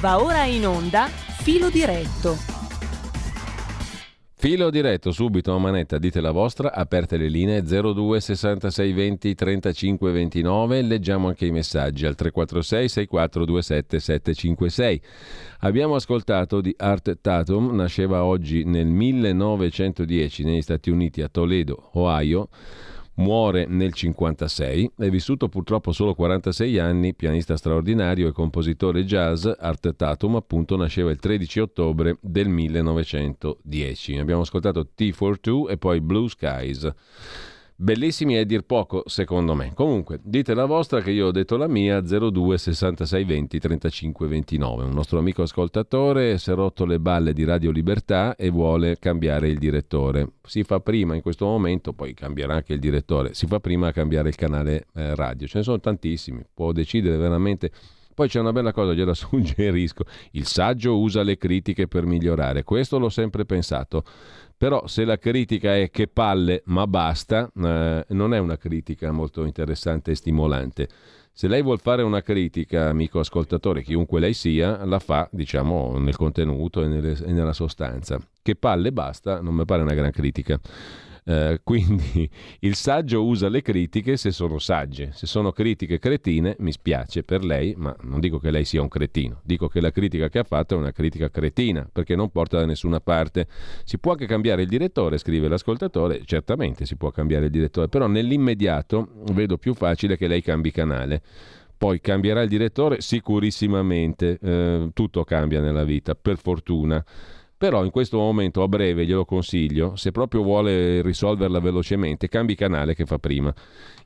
Va ora in onda Filo diretto. Filo diretto, subito a manetta, dite la vostra, aperte le linee 02 66 20 35 29, leggiamo anche i messaggi al 346 6427 756. Abbiamo ascoltato di Art Tatum, nasceva oggi nel 1910 negli Stati Uniti a Toledo, Ohio muore nel 1956, è vissuto purtroppo solo 46 anni, pianista straordinario e compositore jazz, Art Tatum appunto nasceva il 13 ottobre del 1910. Abbiamo ascoltato T42 e poi Blue Skies. Bellissimi è dir poco, secondo me. Comunque, dite la vostra che io ho detto la mia 02 66 20 35 29. Un nostro amico ascoltatore si è rotto le balle di Radio Libertà e vuole cambiare il direttore. Si fa prima in questo momento, poi cambierà anche il direttore, si fa prima a cambiare il canale eh, radio. Ce ne sono tantissimi, può decidere veramente poi c'è una bella cosa, gliela suggerisco. Il saggio usa le critiche per migliorare. Questo l'ho sempre pensato. Però se la critica è che palle, ma basta, eh, non è una critica molto interessante e stimolante. Se lei vuol fare una critica, amico ascoltatore, chiunque lei sia, la fa, diciamo, nel contenuto e, nelle, e nella sostanza. Che palle, basta, non mi pare una gran critica. Eh, quindi il saggio usa le critiche se sono sagge, se sono critiche cretine mi spiace per lei, ma non dico che lei sia un cretino, dico che la critica che ha fatto è una critica cretina perché non porta da nessuna parte. Si può anche cambiare il direttore, scrive l'ascoltatore, certamente si può cambiare il direttore, però nell'immediato vedo più facile che lei cambi canale. Poi cambierà il direttore sicurissimamente, eh, tutto cambia nella vita, per fortuna. Però in questo momento, a breve, glielo consiglio, se proprio vuole risolverla velocemente, cambi canale che fa prima.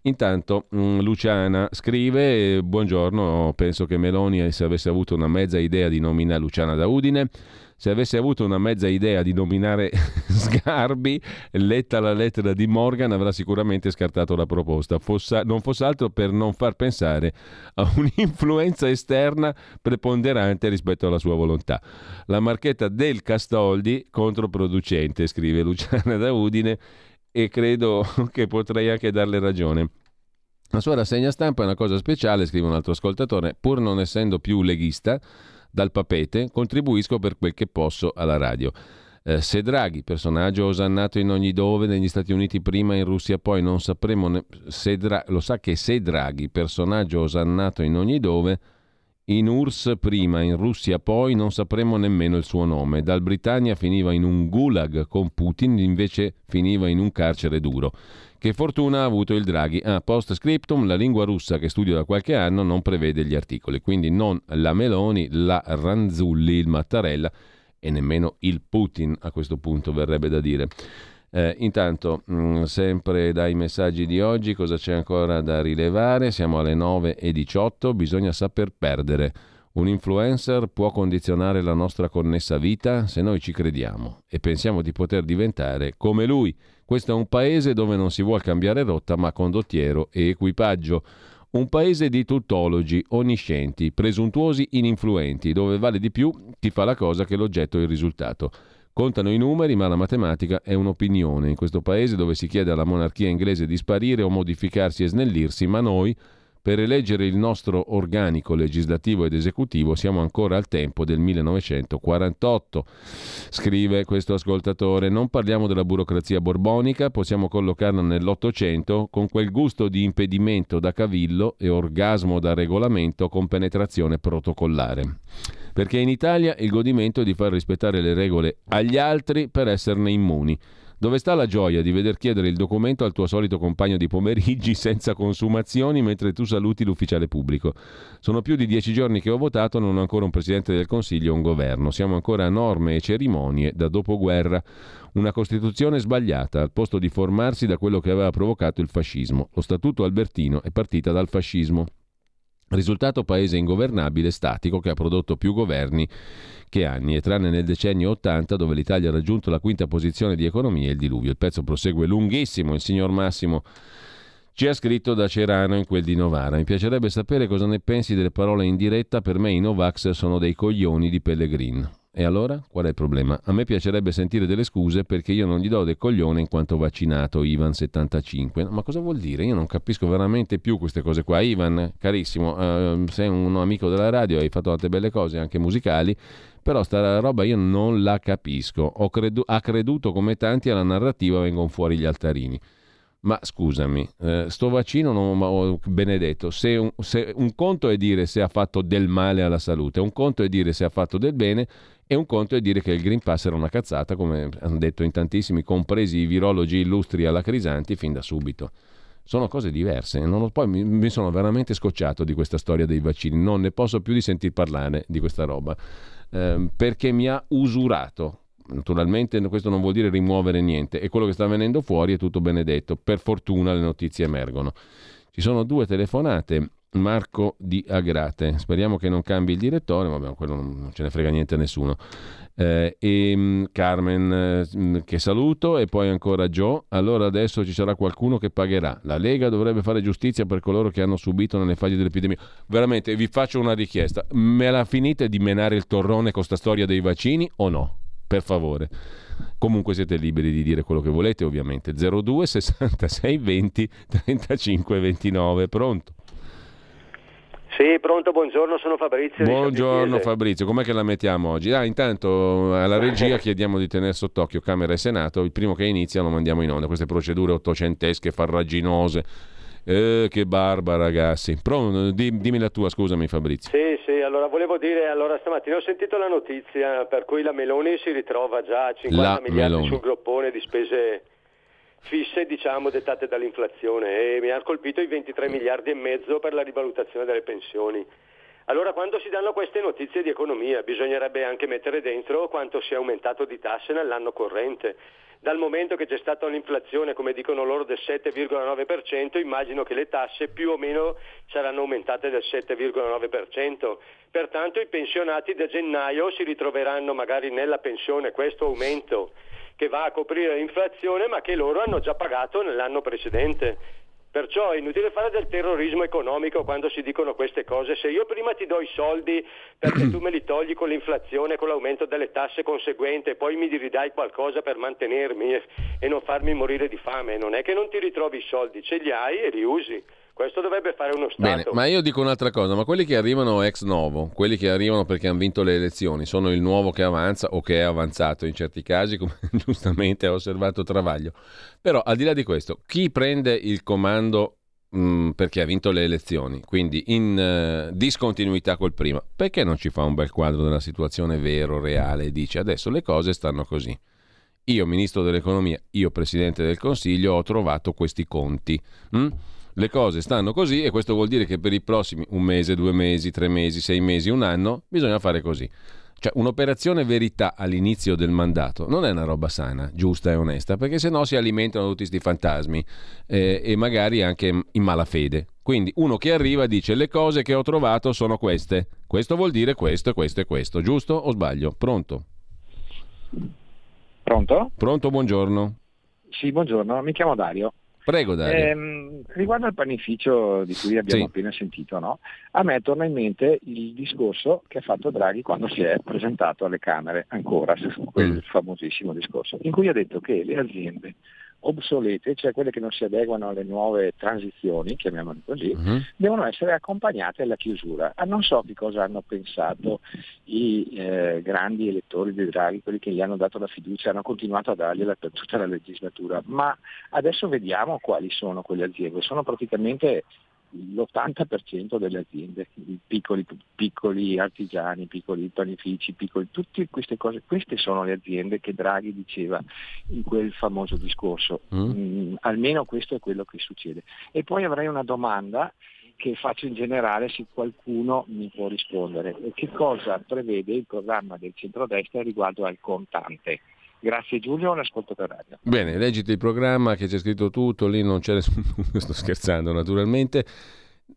Intanto mm, Luciana scrive, buongiorno, penso che Meloni se avesse avuto una mezza idea di nominare Luciana da Udine se avesse avuto una mezza idea di nominare Sgarbi, letta la lettera di Morgan, avrà sicuramente scartato la proposta, fosse, non fosse altro per non far pensare a un'influenza esterna preponderante rispetto alla sua volontà. La marchetta del Castoldi controproducente, scrive Luciana da Udine, e credo che potrei anche darle ragione. La sua rassegna stampa è una cosa speciale, scrive un altro ascoltatore, pur non essendo più leghista, dal papete, contribuisco per quel che posso alla radio. Eh, se Draghi, personaggio osannato in ogni dove, negli Stati Uniti prima, in Russia poi, non sapremo, ne- se Dra- lo sa che se Draghi, personaggio osannato in ogni dove, in URSS prima, in Russia poi, non sapremo nemmeno il suo nome. Dal Britannia finiva in un gulag con Putin, invece finiva in un carcere duro. Che fortuna ha avuto il Draghi? Ah, post scriptum, la lingua russa che studio da qualche anno non prevede gli articoli, quindi non la Meloni, la Ranzulli, il Mattarella e nemmeno il Putin a questo punto verrebbe da dire. Eh, intanto, mh, mm, sempre dai messaggi di oggi, cosa c'è ancora da rilevare? Siamo alle 9.18, bisogna saper perdere. Un influencer può condizionare la nostra connessa vita se noi ci crediamo e pensiamo di poter diventare come lui. Questo è un paese dove non si vuole cambiare rotta ma condottiero e equipaggio. Un paese di tuttologi, onniscienti, presuntuosi ininfluenti, dove vale di più chi fa la cosa che l'oggetto e il risultato. Contano i numeri, ma la matematica è un'opinione. In questo paese dove si chiede alla monarchia inglese di sparire o modificarsi e snellirsi, ma noi per eleggere il nostro organico legislativo ed esecutivo siamo ancora al tempo del 1948. Scrive questo ascoltatore, non parliamo della burocrazia borbonica, possiamo collocarla nell'Ottocento con quel gusto di impedimento da cavillo e orgasmo da regolamento con penetrazione protocollare. Perché in Italia il godimento è di far rispettare le regole agli altri per esserne immuni. Dove sta la gioia di veder chiedere il documento al tuo solito compagno di pomeriggi senza consumazioni mentre tu saluti l'ufficiale pubblico? Sono più di dieci giorni che ho votato, non ho ancora un Presidente del Consiglio o un governo. Siamo ancora a norme e cerimonie da dopoguerra. Una Costituzione sbagliata, al posto di formarsi da quello che aveva provocato il fascismo. Lo Statuto Albertino è partita dal fascismo. Risultato paese ingovernabile, statico, che ha prodotto più governi che anni, e tranne nel decennio 80 dove l'Italia ha raggiunto la quinta posizione di economia e il diluvio. Il pezzo prosegue lunghissimo, il signor Massimo ci ha scritto da Cerano in quel di Novara. Mi piacerebbe sapere cosa ne pensi delle parole in diretta, per me i Novax sono dei coglioni di Pellegrin. E allora? Qual è il problema? A me piacerebbe sentire delle scuse perché io non gli do del coglione in quanto vaccinato Ivan75. Ma cosa vuol dire? Io non capisco veramente più queste cose qua. Ivan, carissimo, uh, sei un amico della radio, hai fatto tante belle cose, anche musicali, però sta roba io non la capisco. Ho credu- ha creduto come tanti alla narrativa vengono fuori gli altarini. Ma scusami, eh, sto vaccino, non, ma, benedetto, se un, se un, conto è dire se ha fatto del male alla salute, un conto è dire se ha fatto del bene e un conto è dire che il Green Pass era una cazzata, come hanno detto in tantissimi, compresi i virologi illustri alla Crisanti, fin da subito. Sono cose diverse. Ho, poi mi, mi, sono veramente scocciato di questa storia dei vaccini, non ne posso più di sentir parlare di questa roba, eh, perché mi ha usurato Naturalmente questo non vuol dire rimuovere niente e quello che sta venendo fuori è tutto benedetto. Per fortuna le notizie emergono. Ci sono due telefonate. Marco di Agrate, speriamo che non cambi il direttore, ma quello non ce ne frega niente a nessuno. Eh, e um, Carmen uh, che saluto e poi ancora Joe. Allora adesso ci sarà qualcuno che pagherà. La Lega dovrebbe fare giustizia per coloro che hanno subito nelle fasi dell'epidemia. Veramente vi faccio una richiesta. Me la finite di menare il torrone con sta storia dei vaccini o no? per favore. Comunque siete liberi di dire quello che volete, ovviamente. 02 66 20 35 29. Pronto? Sì, pronto, buongiorno, sono Fabrizio. Buongiorno Fabrizio, com'è che la mettiamo oggi? Ah, intanto alla regia chiediamo di tenere sott'occhio Camera e Senato, il primo che inizia lo mandiamo in onda, queste procedure ottocentesche, farraginose eh, che barba, ragazzi. Pronto, dimmi la tua, scusami, Fabrizio. Sì, sì, allora volevo dire, allora stamattina ho sentito la notizia per cui la Meloni si ritrova già a 50 la miliardi Meloni. sul groppone di spese fisse, diciamo, dettate dall'inflazione e mi ha colpito i 23 miliardi e mezzo per la rivalutazione delle pensioni. Allora quando si danno queste notizie di economia bisognerebbe anche mettere dentro quanto si è aumentato di tasse nell'anno corrente dal momento che c'è stata un'inflazione, come dicono loro, del 7,9%, immagino che le tasse più o meno saranno aumentate del 7,9%. Pertanto i pensionati da gennaio si ritroveranno magari nella pensione questo aumento che va a coprire l'inflazione, ma che loro hanno già pagato nell'anno precedente. Perciò è inutile fare del terrorismo economico quando si dicono queste cose. Se io prima ti do i soldi perché tu me li togli con l'inflazione, con l'aumento delle tasse conseguente, poi mi ridai qualcosa per mantenermi e, non farmi morire di fame, non è che non ti ritrovi i soldi, ce li hai e li usi. Questo dovrebbe fare uno Stato. Bene, ma io dico un'altra cosa, ma quelli che arrivano ex novo, quelli che arrivano perché hanno vinto le elezioni, sono il nuovo che avanza o che è avanzato in certi casi, come giustamente ha osservato Travaglio. Però al di là di questo, chi prende il comando mh, mm, perché ha vinto le elezioni, quindi in uh, discontinuità col prima, perché non ci fa un bel quadro della situazione vero, reale e dice adesso le cose stanno così? Io, ministro dell'economia, io, presidente del Consiglio, ho trovato questi conti. Hm? Le cose stanno così e questo vuol dire che per i prossimi un mese, due mesi, tre mesi, sei mesi, un anno bisogna fare così. Cioè un'operazione verità all'inizio del mandato non è una roba sana, giusta e onesta, perché sennò si alimentano tutti questi fantasmi eh, e magari anche in malafede. Quindi uno che arriva dice le cose che ho trovato sono queste, questo vuol dire questo, questo e questo, giusto o sbaglio? Pronto? Pronto? Pronto, buongiorno. Sì, buongiorno, mi chiamo Dario. Prego Dario. Eh, riguardo al panificio di cui abbiamo sì. appena sentito, no? a me torna in mente il discorso che ha fatto Draghi quando si è presentato alle Camere, ancora, quel mm. famosissimo discorso, in cui ha detto che le aziende obsolete, cioè quelle che non si adeguano alle nuove transizioni, chiamiamole così, uh-huh. devono essere accompagnate alla chiusura. Ah, non so che cosa hanno pensato i eh, grandi elettori di Draghi, quelli che gli hanno dato la fiducia, hanno continuato a dargliela per tutta la legislatura, ma adesso vediamo quali sono quelle aziende. Sono praticamente l'80% delle aziende, piccoli, piccoli, artigiani, piccoli panifici, piccoli, tutte queste cose, queste sono le aziende che Draghi diceva in quel famoso discorso, mm. Mm, almeno questo è quello che succede. E poi avrei una domanda che faccio in generale se qualcuno mi può rispondere. Che cosa prevede il programma del centrodestra riguardo al contante? Grazie Giulio, l'ascolto per radio. Bene, leggiti il programma che c'è scritto tutto, lì non c'è nessuno, sto scherzando naturalmente,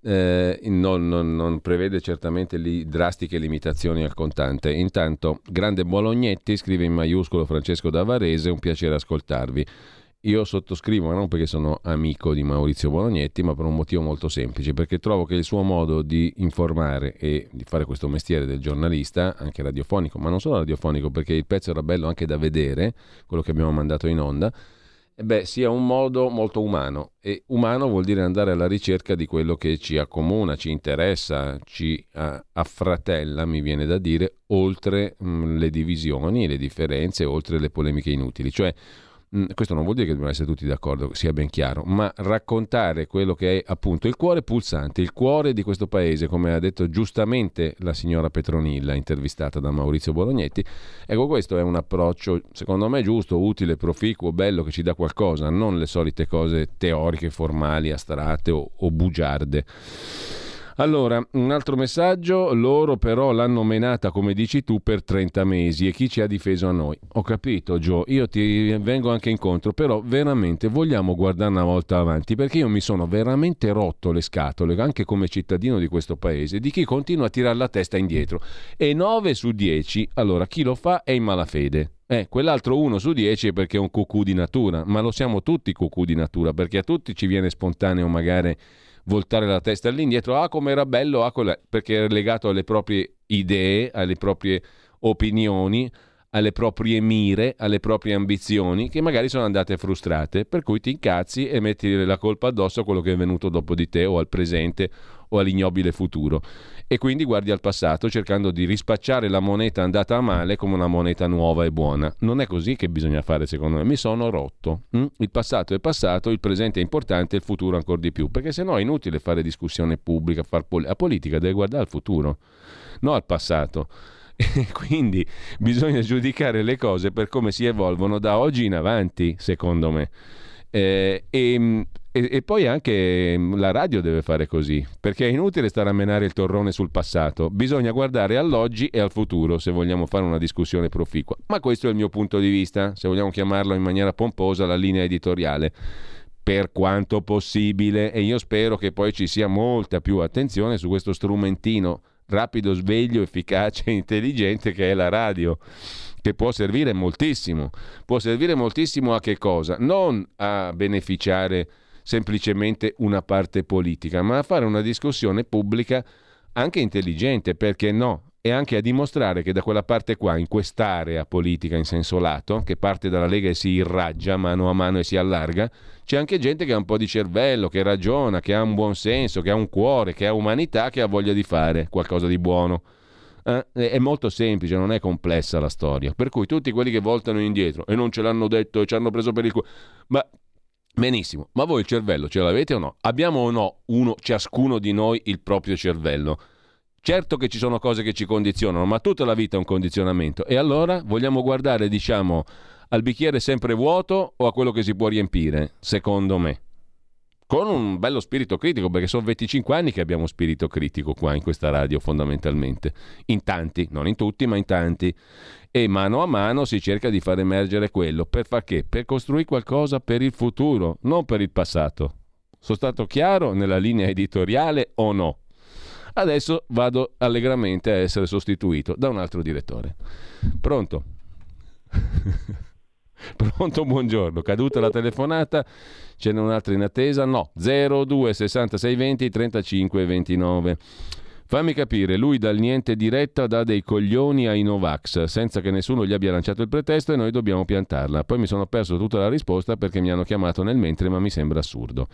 eh, non, non, non, prevede certamente li, drastiche limitazioni al contante. Intanto, grande Bolognetti, scrive in maiuscolo Francesco da Varese, un piacere ascoltarvi. Io sottoscrivo, non perché sono amico di Maurizio Bolognetti, ma per un motivo molto semplice, perché trovo che il suo modo di informare e di fare questo mestiere del giornalista, anche radiofonico, ma non solo radiofonico, perché il pezzo era bello anche da vedere, quello che abbiamo mandato in onda, e beh, sia un modo molto umano. E umano vuol dire andare alla ricerca di quello che ci accomuna, ci interessa, ci affratella, mi viene da dire, oltre mm, le divisioni, le differenze, oltre le polemiche inutili. Cioè questo non vuol dire che dobbiamo essere tutti d'accordo, sia ben chiaro, ma raccontare quello che è appunto il cuore pulsante, il cuore di questo paese, come ha detto giustamente la signora Petronilla, intervistata da Maurizio Bolognetti, ecco questo è un approccio secondo me giusto, utile, proficuo, bello, che ci dà qualcosa, non le solite cose teoriche, formali, astratte o, o bugiarde. Allora, un altro messaggio, loro però l'hanno menata, come dici tu, per 30 mesi e chi ci ha difeso a noi? Ho capito, Gio, io ti vengo anche incontro, però veramente vogliamo guardare una volta avanti, perché io mi sono veramente rotto le scatole, anche come cittadino di questo paese, di chi continua a tirare la testa indietro. E 9 su 10, allora chi lo fa è in malafede. Eh, quell'altro 1 su 10 è perché è un cucù di natura, ma lo siamo tutti cucù di natura, perché a tutti ci viene spontaneo magari voltare la testa all'indietro, ah come era bello, ah, perché è legato alle proprie idee, alle proprie opinioni, alle proprie mire, alle proprie ambizioni che magari sono andate frustrate, per cui ti incazzi e metti la colpa addosso a quello che è venuto dopo di te o al presente o all'ignobile futuro e quindi guardi al passato cercando di rispacciare la moneta andata a male come una moneta nuova e buona. Non è così che bisogna fare secondo me, mi sono rotto. Mm? Il passato è passato, il presente è importante, il futuro ancora di più, perché sennò è inutile fare discussione pubblica, far pol- la politica deve guardare al futuro, non al passato. E quindi bisogna giudicare le cose per come si evolvono da oggi in avanti, secondo me. Eh, e e, e, poi anche mm, la radio deve fare così, perché è inutile stare a menare il torrone sul passato, bisogna guardare all'oggi e al futuro se vogliamo fare una discussione proficua. Ma questo è il mio punto di vista, se vogliamo chiamarlo in maniera pomposa la linea editoriale, per quanto possibile, e io spero che poi ci sia molta più attenzione su questo strumentino rapido, sveglio, efficace e intelligente che è la radio che può servire moltissimo. Può servire moltissimo a che cosa? Non a beneficiare semplicemente una parte politica, ma a fare una discussione pubblica anche intelligente, perché no? E anche a dimostrare che da quella parte qua, in quest'area politica in senso lato, che parte dalla Lega e si irraggia mano a mano e si allarga, c'è anche gente che ha un po' di cervello, che ragiona, che ha un buon senso, che ha un cuore, che ha umanità, che ha voglia di fare qualcosa di buono. Eh? È molto semplice, non è complessa la storia. Per cui tutti quelli che voltano indietro e non ce l'hanno detto e ci hanno preso per il culo. Ma Benissimo, ma voi il cervello ce l'avete o no? Abbiamo o no uno, ciascuno di noi, il proprio cervello? Certo che ci sono cose che ci condizionano, ma tutta la vita è un condizionamento. E allora vogliamo guardare, diciamo, al bicchiere sempre vuoto o a quello che si può riempire, secondo me? Con un bello spirito critico, perché sono 25 anni che abbiamo spirito critico qua in questa radio, fondamentalmente. In tanti, non in tutti, ma in tanti e mano a mano si cerca di far emergere quello. Per far che? Per costruire qualcosa per il futuro, non per il passato. Sono stato chiaro nella linea editoriale o no? Adesso vado allegramente a essere sostituito da un altro direttore. Pronto? Pronto, buongiorno. Caduta la telefonata, ce n'è un'altra in attesa? No, 02 66 20 35 29. Fammi capire, lui dal niente diretta dà dei coglioni ai Novax, senza che nessuno gli abbia lanciato il pretesto e noi dobbiamo piantarla. Poi mi sono perso tutta la risposta perché mi hanno chiamato nel mentre, ma mi sembra assurdo.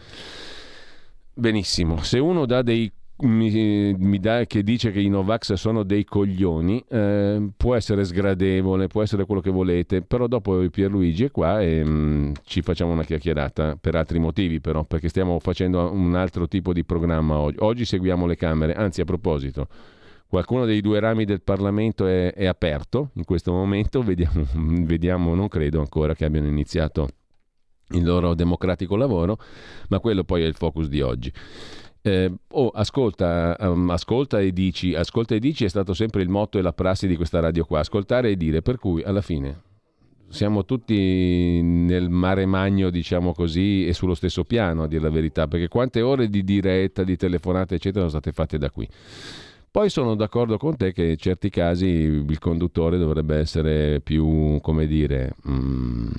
Benissimo, se uno dà dei mi, mi dà, che dice che i Novax sono dei coglioni, eh, può essere sgradevole, può essere quello che volete, però dopo Pierluigi è qua e mh, mm, ci facciamo una chiacchierata per altri motivi però, perché stiamo facendo un altro tipo di programma oggi. Oggi seguiamo le Camere, anzi a proposito, qualcuno dei due rami del Parlamento è, è aperto in questo momento, vediamo, vediamo, non credo ancora che abbiano iniziato il loro democratico lavoro, ma quello poi è il focus di oggi. Eh, oh, ascolta, um, ascolta e dici, ascolta e dici è stato sempre il motto e la prassi di questa radio qua, ascoltare e dire, per cui alla fine siamo tutti nel mare magno, diciamo così, e sullo stesso piano, a dire la verità, perché quante ore di diretta, di telefonate, eccetera, sono state fatte da qui. Poi sono d'accordo con te che in certi casi il conduttore dovrebbe essere più, come dire, mm,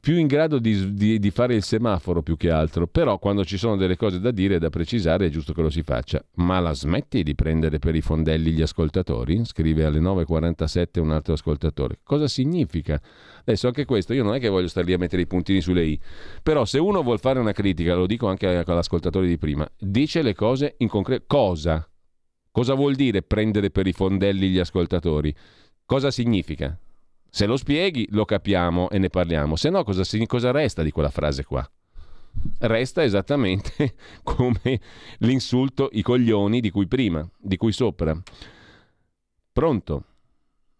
più in grado di, di, di, fare il semaforo più che altro, però quando ci sono delle cose da dire e da precisare è giusto che lo si faccia. Ma la smetti di prendere per i fondelli gli ascoltatori? Scrive alle 9.47 un altro ascoltatore. Cosa significa? Adesso anche questo, io non è che voglio stare lì a mettere i puntini sulle i, però se uno vuol fare una critica, lo dico anche all'ascoltatore di prima, dice le cose in concreto. Cosa? Cosa vuol dire prendere per i fondelli gli ascoltatori? Cosa significa? Se lo spieghi lo capiamo e ne parliamo, se no cosa, cosa resta di quella frase qua? Resta esattamente come l'insulto i coglioni di cui prima, di cui sopra. Pronto?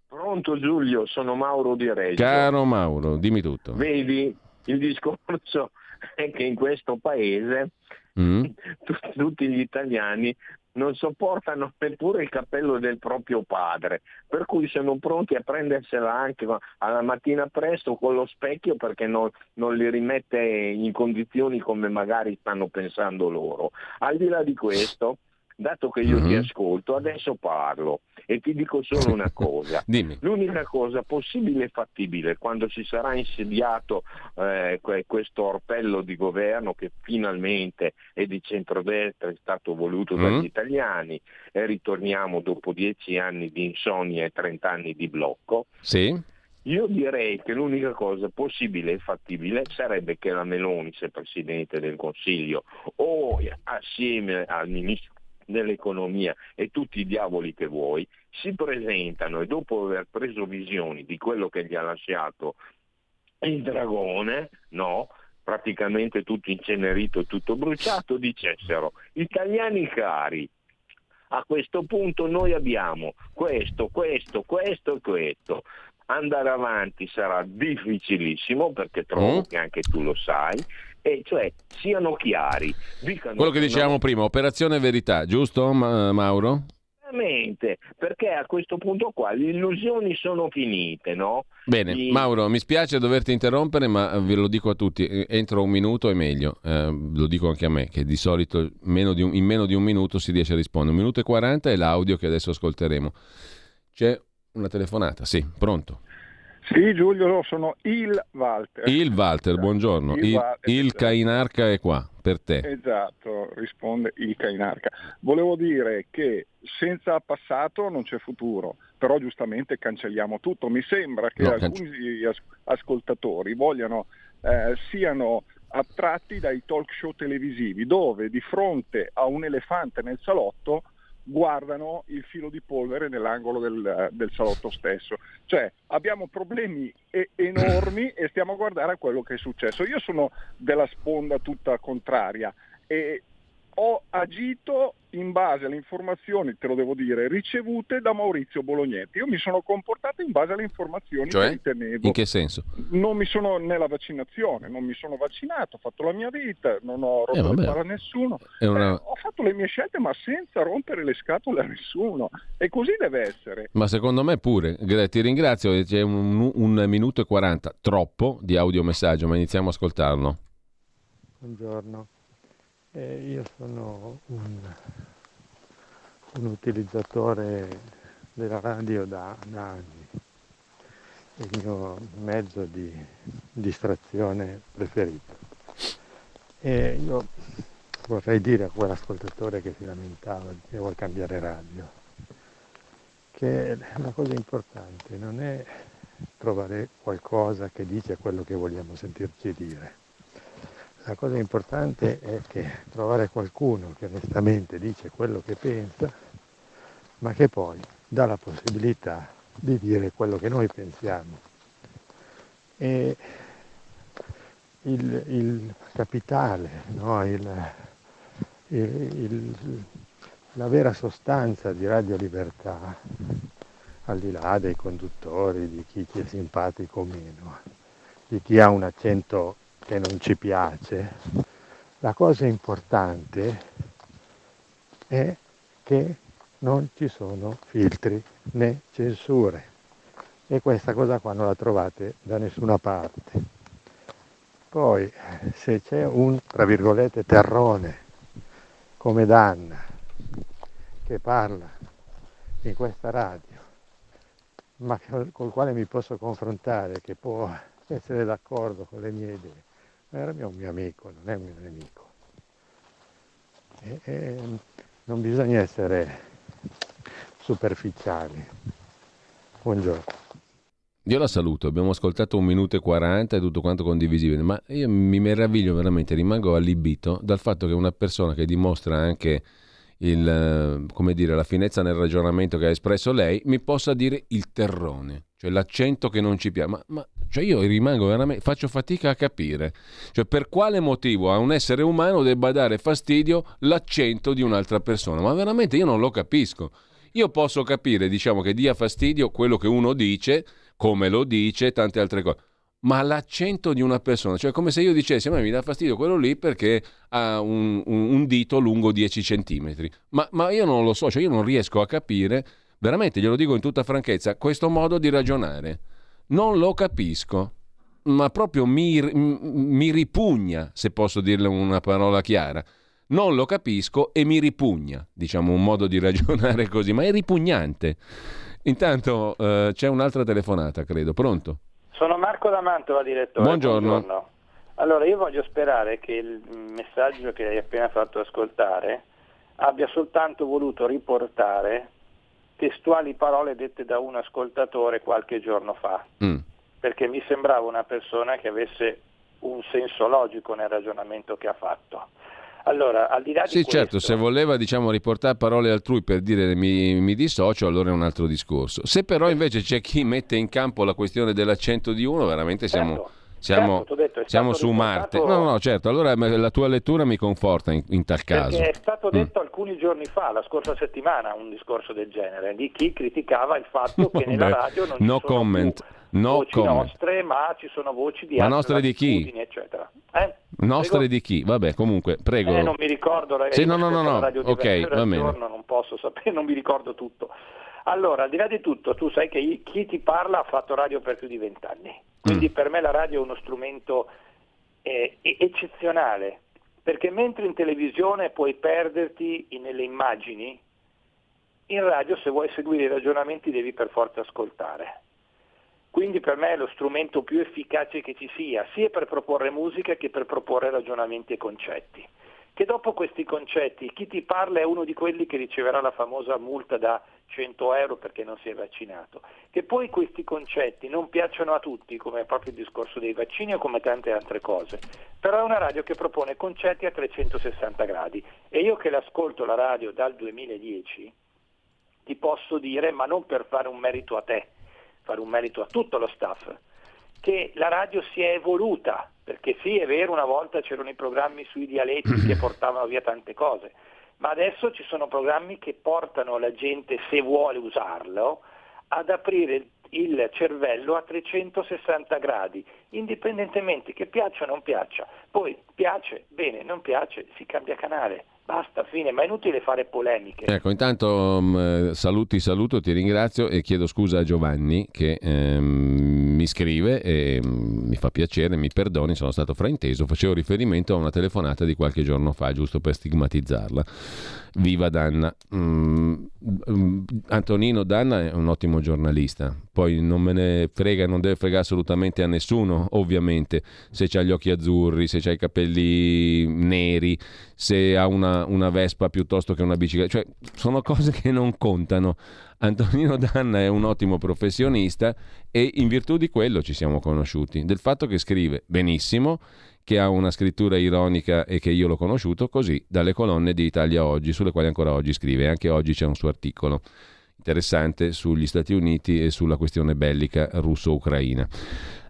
Pronto Giulio, sono Mauro di Reggio. Caro Mauro, dimmi tutto. Vedi, il discorso è che in questo paese mm. tutti gli italiani non sopportano neppure il cappello del proprio padre, per cui sono pronti a prendersela anche alla mattina presto con lo specchio perché non, non li rimette in condizioni come magari stanno pensando loro. Al di là di questo, dato che io mm-hmm. ti mhm. ascolto, adesso parlo e ti dico solo una cosa. L'unica cosa possibile e fattibile quando si sarà insediato eh, questo orpello di governo che finalmente è di centrodestra, è stato voluto mm-hmm. dagli italiani e ritorniamo dopo dieci anni di insonnia e trent'anni di blocco. Sì. Io direi che l'unica cosa possibile e fattibile sarebbe che la Meloni, se Presidente del Consiglio, o assieme al Ministro nell'economia e tutti i diavoli che vuoi, si presentano e dopo aver preso visioni di quello che gli ha lasciato il dragone, no, praticamente tutto incenerito e tutto bruciato, dicessero, italiani cari, a questo punto noi abbiamo questo, questo, questo e questo. Andare avanti sarà difficilissamente perché trovo mm. che anche tu lo sai, e cioè siano chiari. Quello che dicevamo no. prima, operazione verità, giusto Ma- Mauro? perché a questo punto qua le illusioni sono finite, no? Bene, I... Mauro, mi spiace doverti interrompere, ma ve lo dico a tutti, entro un minuto è meglio, eh, lo dico anche a me, che di solito meno un, in meno di un minuto si riesce a rispondere. Un minuto e 40 è l'audio che adesso ascolteremo. C'è una telefonata, sì, pronto. Sì, Giulio, sono il Walter. Il Walter, buongiorno. Il, il, il esatto. Cainarca è qua per te. Esatto, risponde il Cainarca. Volevo dire che senza passato non c'è futuro, però giustamente cancelliamo tutto. Mi sembra che no, alcuni canc- ascoltatori vogliano, eh, siano attratti dai talk show televisivi dove di fronte a un elefante nel salotto guardano il filo di polvere nell'angolo del, del salotto stesso. Cioè abbiamo problemi e- enormi e stiamo a guardare a quello che è successo. Io sono della sponda tutta contraria e ho agito in base alle informazioni, te lo devo dire, ricevute da Maurizio Bolognetti. Io mi sono comportato in base alle informazioni cioè, che ritenevo. In che senso? Non mi sono nella vaccinazione, non mi sono vaccinato, ho fatto la mia vita, non ho rotto eh, le palle a nessuno. Una... Eh, ho fatto le mie scelte ma senza rompere le scatole a nessuno. E così deve essere. Ma secondo me pure. Ti ringrazio, c'è un, un minuto e quaranta, troppo di audiomessaggio, ma iniziamo a ascoltarlo. Buongiorno. Eh, io sono un, un, utilizzatore della radio da, da anni, il mio mezzo di distrazione preferito. E io vorrei dire a quell'ascoltatore che si lamentava che vuole cambiare radio, che la cosa importante non è trovare qualcosa che dice quello che vogliamo sentirci dire la cosa importante è che trovare qualcuno che onestamente dice quello che pensa, ma che poi dà la possibilità di dire quello che noi pensiamo. E il, il capitale, no? il, il, la vera sostanza di Radio Libertà, al di là dei conduttori, di chi ti è simpatico o meno, di chi ha un accento che non ci piace, la cosa importante è che non ci sono filtri né censure e questa cosa qua non la trovate da nessuna parte. Poi se c'è un, tra virgolette, terrone come Danna che parla in questa radio, ma col quale mi posso confrontare, che può essere d'accordo con le mie idee, era un mio amico, non è un mio nemico. E, e non bisogna essere superficiali. Buongiorno. Io la saluto, abbiamo ascoltato un minuto e 40 e tutto quanto condivisibile, ma io mi meraviglio veramente, rimango allibito dal fatto che una persona che dimostra anche il, come dire, la finezza nel ragionamento che ha espresso lei mi possa dire il terrone, cioè l'accento che non ci piace. Ma, ma cioè io rimango veramente, faccio fatica a capire, cioè per quale motivo a un essere umano debba dare fastidio l'accento di un'altra persona, ma veramente io non lo capisco. Io posso capire, diciamo, che dia fastidio quello che uno dice come lo dice, tante altre cose. Ma l'accento di una persona, cioè come se io dicessi, ma mi dà fastidio quello lì perché ha un, un, un dito lungo 10 centimetri. Ma, ma, io non lo so, cioè io non riesco a capire, veramente glielo dico in tutta franchezza, questo modo di ragionare. Non lo capisco, ma proprio mi, mi ripugna, se posso dirle una parola chiara. Non lo capisco e mi ripugna, diciamo un modo di ragionare così, ma è ripugnante. Intanto eh, c'è un'altra telefonata, credo. Pronto? Sono Marco da Mantova, direttore. Buongiorno. Buongiorno. Allora, io voglio sperare che il messaggio che hai appena fatto ascoltare abbia soltanto voluto riportare testuali parole dette da un ascoltatore qualche giorno fa, mm. perché mi sembrava una persona che avesse un senso logico nel ragionamento che ha fatto. Allora, al di là di sì, questo... certo, se voleva diciamo, riportare parole altrui per dire mi, mi, dissocio, allora è un altro discorso. Se però invece c'è chi mette in campo la questione dell'accento di uno, veramente siamo... Certo. Siamo, certo, detto, siamo su Marte. No, no, certo, allora la tua lettura mi conforta in, in tal caso. È stato mm. detto mm. alcuni giorni fa, la scorsa settimana, un discorso del genere, di chi criticava il fatto che nella radio non no ci sono comment. no voci comment. nostre, ma ci sono voci di ma nostre di chi? eccetera. Eh? Nostre prego? di chi? Vabbè, comunque, prego. Eh, non mi ricordo, ragazzi. Sì, no, no, no, no. ok, va bene. Giorno, non posso sapere, non mi ricordo tutto. Allora, al di là di tutto, tu sai che chi ti parla ha fatto radio per più di vent'anni, quindi mm. per me la radio è uno strumento eh, eccezionale, perché mentre in televisione puoi perderti nelle immagini, in radio se vuoi seguire i ragionamenti devi per forza ascoltare. Quindi per me è lo strumento più efficace che ci sia, sia per proporre musica che per proporre ragionamenti e concetti che dopo questi concetti chi ti parla è uno di quelli che riceverà la famosa multa da 100 euro perché non si è vaccinato, che poi questi concetti non piacciono a tutti, come proprio il discorso dei vaccini o come tante altre cose, però è una radio che propone concetti a 360 gradi. E io che l'ascolto la radio dal 2010 ti posso dire, ma non per fare un merito a te, fare un merito a tutto lo staff, che la radio si è evoluta, perché sì, è vero, una volta c'erano i programmi sui dialetti che portavano via tante cose, ma adesso ci sono programmi che portano la gente, se vuole usarlo, ad aprire il cervello a 360 gradi, indipendentemente che piaccia o non piaccia. Poi piace, bene, non piace, si cambia canale. Basta, fine, ma è inutile fare polemiche. Ecco, intanto um, saluti, saluto, ti ringrazio e chiedo scusa a Giovanni che um, mi scrive e um, mi fa piacere, mi perdoni, sono stato frainteso, facevo riferimento a una telefonata di qualche giorno fa, giusto per stigmatizzarla. Viva Danna. Mm, mm, Antonino Danna è un ottimo giornalista, poi non me ne frega, non deve fregare assolutamente a nessuno, ovviamente, se ha gli occhi azzurri, se ha i capelli neri, se ha una, una Vespa piuttosto che una bicicletta, cioè sono cose che non contano. Antonino Danna è un ottimo professionista e in virtù di quello ci siamo conosciuti, del fatto che scrive benissimo che ha una scrittura ironica e che io l'ho conosciuto così dalle colonne di Italia Oggi, sulle quali ancora oggi scrive. Anche oggi c'è un suo articolo interessante sugli Stati Uniti e sulla questione bellica russo-ucraina.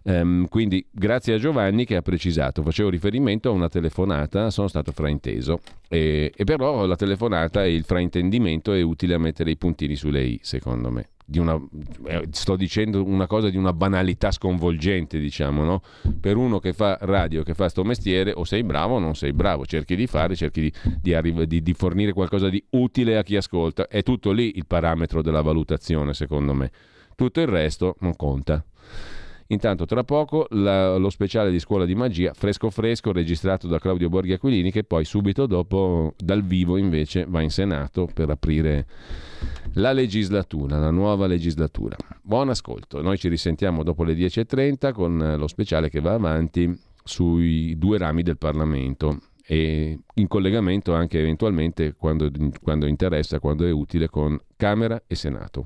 Um, quindi grazie a Giovanni che ha precisato, facevo riferimento a una telefonata, sono stato frainteso e, e però la telefonata e il fraintendimento è utile a mettere i puntini sulle i, secondo me una, eh, sto dicendo una cosa di una banalità sconvolgente, diciamo, no? Per uno che fa radio, che fa sto mestiere, o sei bravo o non sei bravo, cerchi di fare, cerchi di, di, arriv- di, di fornire qualcosa di utile a chi ascolta. È tutto lì il parametro della valutazione, secondo me. Tutto il resto non conta. Intanto tra poco la, lo speciale di Scuola di Magia, fresco fresco, registrato da Claudio Borghi Aquilini, che poi subito dopo dal vivo invece va in Senato per aprire la legislatura, la nuova legislatura. Buon ascolto, noi ci risentiamo dopo le 10.30 con lo speciale che va avanti sui due rami del Parlamento e in collegamento anche eventualmente quando, quando interessa, quando è utile con Camera e Senato.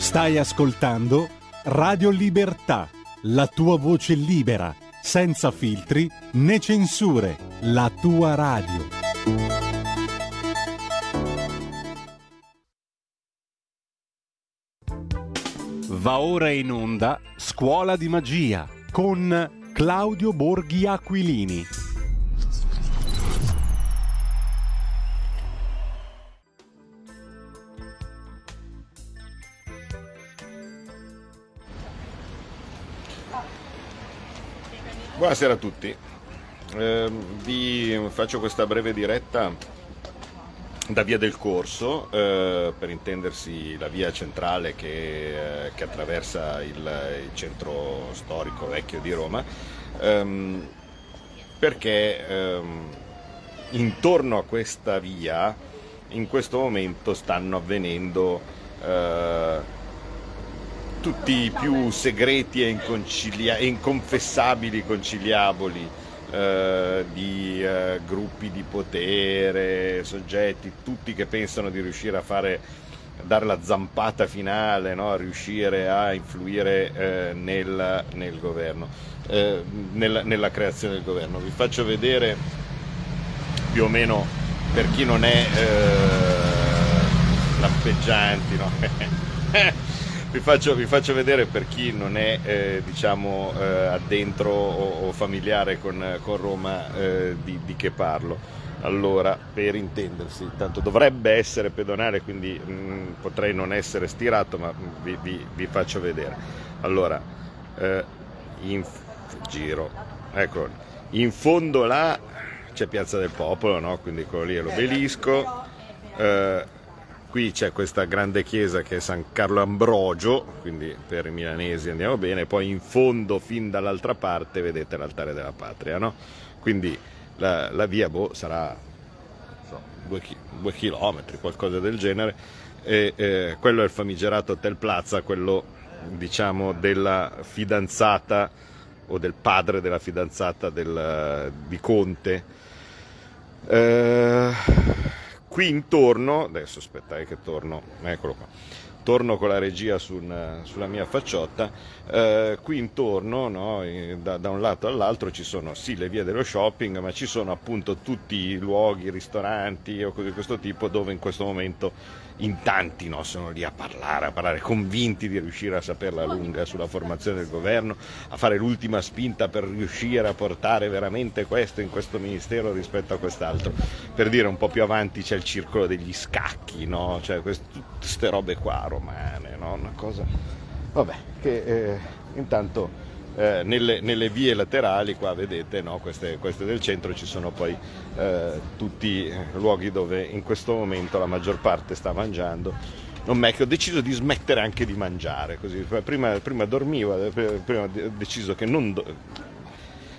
Stai ascoltando Radio Libertà, la tua voce libera, senza filtri né censure, la tua radio. Va ora in onda Scuola di Magia con Claudio Borghi Aquilini. Buonasera a tutti, eh, vi faccio questa breve diretta da via del corso, eh, per intendersi la via centrale che, eh, che attraversa il, il, centro storico vecchio di Roma, ehm, perché ehm, intorno a questa via in questo momento stanno avvenendo eh, tutti i più segreti e, inconcilia- inconfessabili conciliaboli eh, di eh, gruppi di potere, soggetti, tutti che pensano di riuscire a fare, dare la zampata finale, no? a riuscire a influire eh, nel, nel, governo, eh, nella, nella creazione del governo. Vi faccio vedere più o meno per chi non è eh, lampeggianti, no? vi, faccio, vi, faccio, vedere per chi non è eh, diciamo, eh, addentro o, o, familiare con, con Roma eh, di, di, che parlo. Allora, per intendersi, tanto dovrebbe essere pedonale, quindi mh, mm, potrei non essere stirato, ma vi, vi, vi faccio vedere. Allora, eh, in giro, ecco, in fondo là c'è Piazza del Popolo, no? quindi quello lì è l'obelisco. Qui c'è questa grande chiesa che è San Carlo Ambrogio, quindi per i milanesi andiamo bene, poi in fondo, fin dall'altra parte, vedete l'altare della patria, no? Quindi la, la via boh, sarà so, due, due, chilometri, qualcosa del genere. E, eh, quello è il famigerato Hotel Plaza, quello diciamo della fidanzata o del padre della fidanzata del, di Conte. Eh, qui intorno, adesso aspettate che torno, eccolo qua, torno con la regia su sulla mia facciotta, eh, qui intorno, no, da, da, un lato all'altro ci sono sì le vie dello shopping, ma ci sono appunto tutti i luoghi, ristoranti o cose di questo tipo dove in questo momento in tanti no, sono lì a parlare, a parlare, convinti di riuscire a saperla lunga sulla formazione del governo, a fare l'ultima spinta per riuscire a portare veramente questo in questo ministero rispetto a quest'altro. Per dire un po' più avanti c'è il circolo degli scacchi, no? cioè queste robe qua romane, no? una cosa... Vabbè, che eh, intanto eh, nelle, nelle, vie laterali, qua vedete, no, queste, queste, del centro, ci sono poi eh, tutti luoghi dove in questo momento la maggior parte sta mangiando. Non me che ho deciso di smettere anche di mangiare, così. Prima, prima dormivo, eh, prima ho deciso che, non,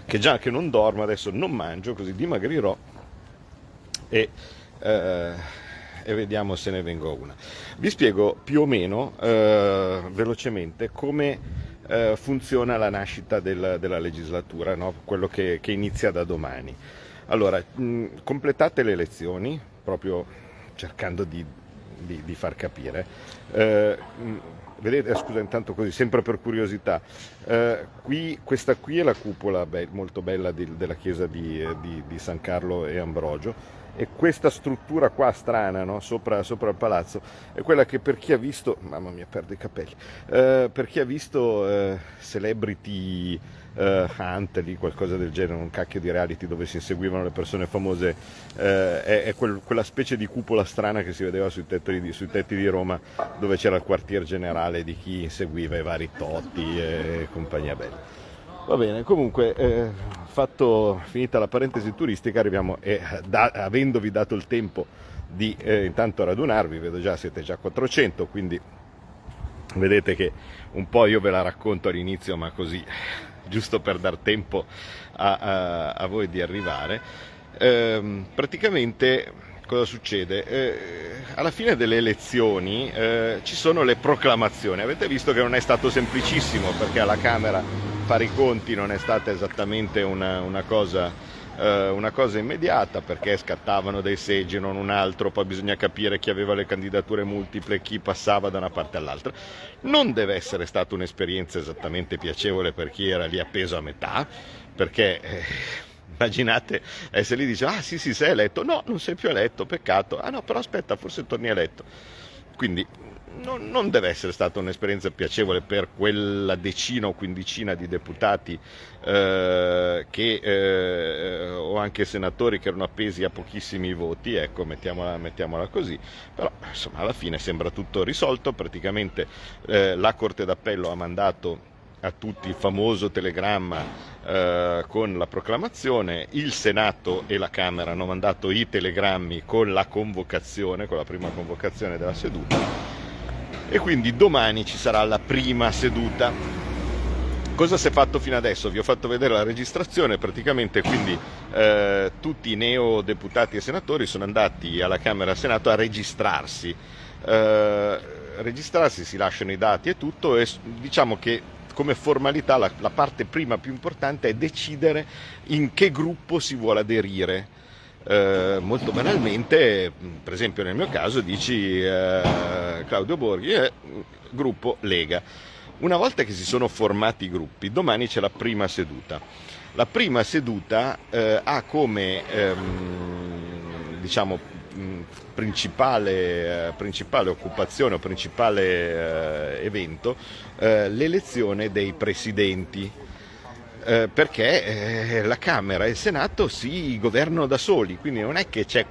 che già che non dormo, adesso non mangio, così dimagrirò e, eh, e vediamo se ne vengo una. Vi spiego più o meno eh, velocemente come eh, funziona la nascita del, della legislatura, no? quello che, che, inizia da domani. Allora, mh, completate le elezioni, proprio cercando di, di, di far capire. Eh, mh, vedete, scusa intanto così, sempre per curiosità, eh, qui, questa qui è la cupola be- molto bella di, della chiesa di, di, di, San Carlo e Ambrogio E questa struttura qua strana, no? sopra, sopra, il palazzo, è quella che per chi ha visto, mamma mia perdo i capelli, eh, per chi ha visto eh, celebrity uh, Hunt, lì, qualcosa del genere, un cacchio di reality dove si inseguivano le persone famose, uh, è, è quel, quella specie di cupola strana che si vedeva sui tetti, di, sui tetti, di, Roma, dove c'era il quartier generale di chi inseguiva i vari Totti e compagnia bella. Va bene, comunque, eh, fatto, finita la parentesi turistica, arriviamo, e da, avendovi dato il tempo di eh, intanto radunarvi, vedo già siete già 400, quindi vedete che un po' io ve la racconto all'inizio, ma così giusto per dar tempo a, a, a voi di arrivare. Eh, praticamente cosa succede? Eh, alla fine delle elezioni eh, ci sono le proclamazioni. Avete visto che non è stato semplicissimo perché alla Camera fare i conti non è stata esattamente una, una cosa eh, una cosa immediata perché scattavano dei seggi non un altro, poi bisogna capire chi aveva le candidature multiple, chi passava da una parte all'altra. Non deve essere stata un'esperienza esattamente piacevole per chi era lì appeso a metà, perché... Eh, immaginate essere lì e dice ah sì sì sei eletto. No non sei più eletto peccato. Ah no però aspetta forse torni eletto. Quindi non, non, deve essere stata un'esperienza piacevole per quella decina o quindicina di deputati eh, che, eh, o anche senatori che erano appesi a pochissimi voti, ecco, mettiamola, mettiamola così, però insomma alla fine sembra tutto risolto, praticamente eh, la Corte d'Appello ha mandato a tutti il famoso telegramma eh, con la proclamazione, il Senato e la Camera hanno mandato i telegrammi con la convocazione, con la prima convocazione della seduta e quindi domani ci sarà la prima seduta. Cosa si è fatto fino adesso? Vi ho fatto vedere la registrazione, praticamente quindi eh, tutti i neodeputati e senatori sono andati alla Camera e Senato a registrarsi. Eh, registrarsi, si lasciano i dati e tutto e diciamo che come formalità la, la parte prima più importante è decidere in che gruppo si vuole aderire eh, molto banalmente, per esempio nel mio caso dici eh, Claudio Borghi, eh, gruppo Lega. Una volta che si sono formati i gruppi, domani c'è la prima seduta. La prima seduta eh, ha come ehm, diciamo, principale, eh, principale, occupazione o principale eh, evento l'elezione dei presidenti eh, perché eh, la Camera e il Senato si governano da soli, quindi non è che c'è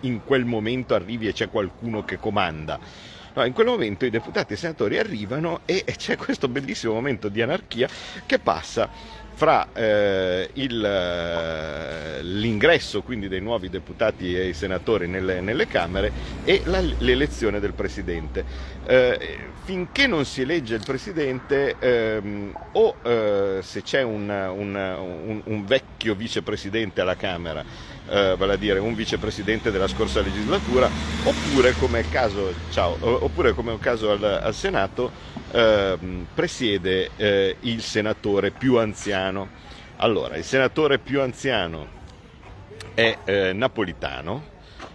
in quel momento arrivi e c'è qualcuno che comanda. No, in quel momento i deputati e i senatori arrivano e c'è questo bellissimo momento di anarchia che passa fra eh, il, eh, l'ingresso quindi dei nuovi deputati e senatori nelle, nelle Camere e la, l'elezione del Presidente. Eh, finché non si elegge il Presidente ehm, o eh, se c'è un, un, un, un, vecchio vicepresidente alla Camera, eh, vale a dire un vicepresidente della scorsa legislatura, oppure come oppure come è il caso al, al Senato, Ehm, presiede eh, il senatore più anziano. Allora, il senatore più anziano è eh, Napolitano,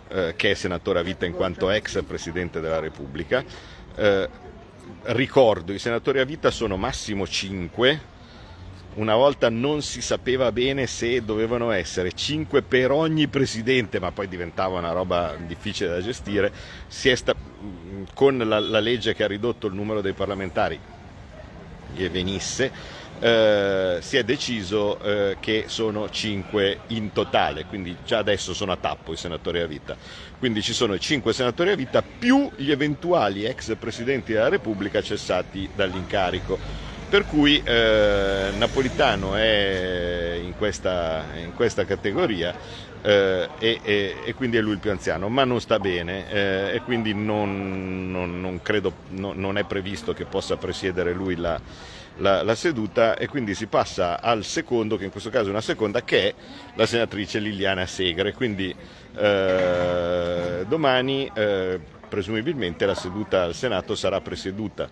eh, che è senatore a vita in quanto ex presidente della Repubblica. Eh, ricordo, i senatori a vita sono massimo 5, una volta non si sapeva bene se dovevano essere 5 per ogni presidente, ma poi diventava una roba difficile da gestire, sta, con la, la, legge che ha ridotto il numero dei parlamentari e venisse, eh, si è deciso eh, che sono 5 in totale, quindi già adesso sono a tappo i senatori a vita. Quindi ci sono i 5 senatori a vita più gli eventuali ex presidenti della Repubblica cessati dall'incarico per cui eh, Napolitano è in questa, in questa categoria eh, e, e, e, quindi è lui il più anziano, ma non sta bene eh, e quindi non, non, non credo, no, non è previsto che possa presiedere lui la, la, la, seduta e quindi si passa al secondo, che in questo caso è una seconda, che è la senatrice Liliana Segre. Quindi eh, domani eh, presumibilmente la seduta al Senato sarà presieduta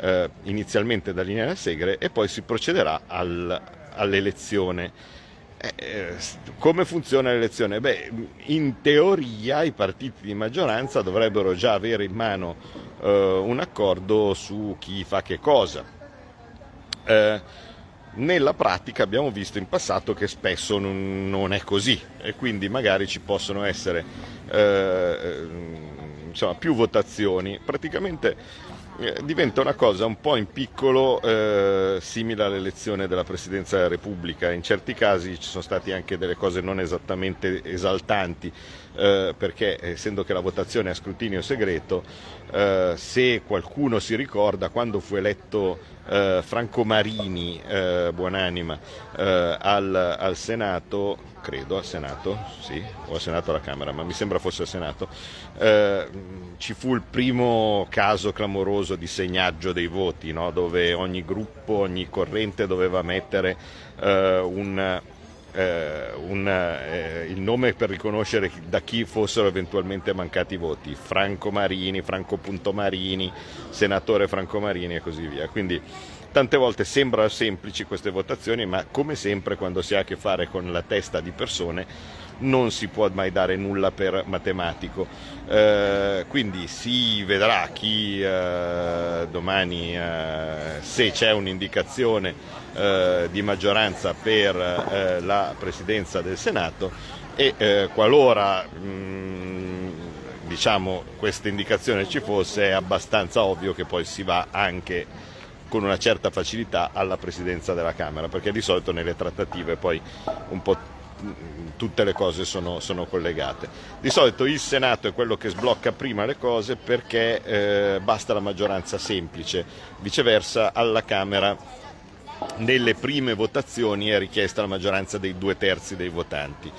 eh, inizialmente da Lineare Segre e poi si procederà al, all'elezione. Eh, eh, come funziona l'elezione? Beh, in teoria i partiti di maggioranza dovrebbero già avere in mano eh, un accordo su chi fa che cosa. Eh, Nella pratica abbiamo visto in passato che spesso non, non è così e quindi magari ci possono essere eh, insomma, più votazioni. Praticamente diventa una cosa un po' in piccolo eh, simile all'elezione della Presidenza della Repubblica. In certi casi ci sono state anche delle cose non esattamente esaltanti, eh, perché essendo che la votazione è a scrutinio segreto, eh, se qualcuno si ricorda, quando fu eletto eh, Franco Marini, eh, buonanima, eh, al, al, Senato, credo al Senato, sì, o al Senato alla Camera, ma mi sembra fosse al Senato, eh, ci fu il primo caso clamoroso di segnaggio dei voti, no? dove ogni gruppo, ogni corrente doveva mettere un eh, un, eh, il nome per riconoscere da chi fossero eventualmente mancati i voti, Franco Marini, Franco Punto Marini, senatore Franco Marini e così via. Quindi tante volte sembrano semplici queste votazioni, ma come sempre quando si ha a che fare con la testa di persone non si può mai dare nulla per matematico. Eh, quindi si vedrà chi eh, domani, eh, se c'è un'indicazione eh, di maggioranza per eh, la presidenza del Senato e eh, qualora mh, mm, diciamo, questa indicazione ci fosse è abbastanza ovvio che poi si va anche con una certa facilità alla presidenza della Camera, perché di solito nelle trattative poi un po' tutte le cose sono, sono, collegate. Di solito il Senato è quello che sblocca prima le cose perché eh, basta la maggioranza semplice, viceversa alla Camera nelle prime votazioni è richiesta la maggioranza dei due terzi dei votanti.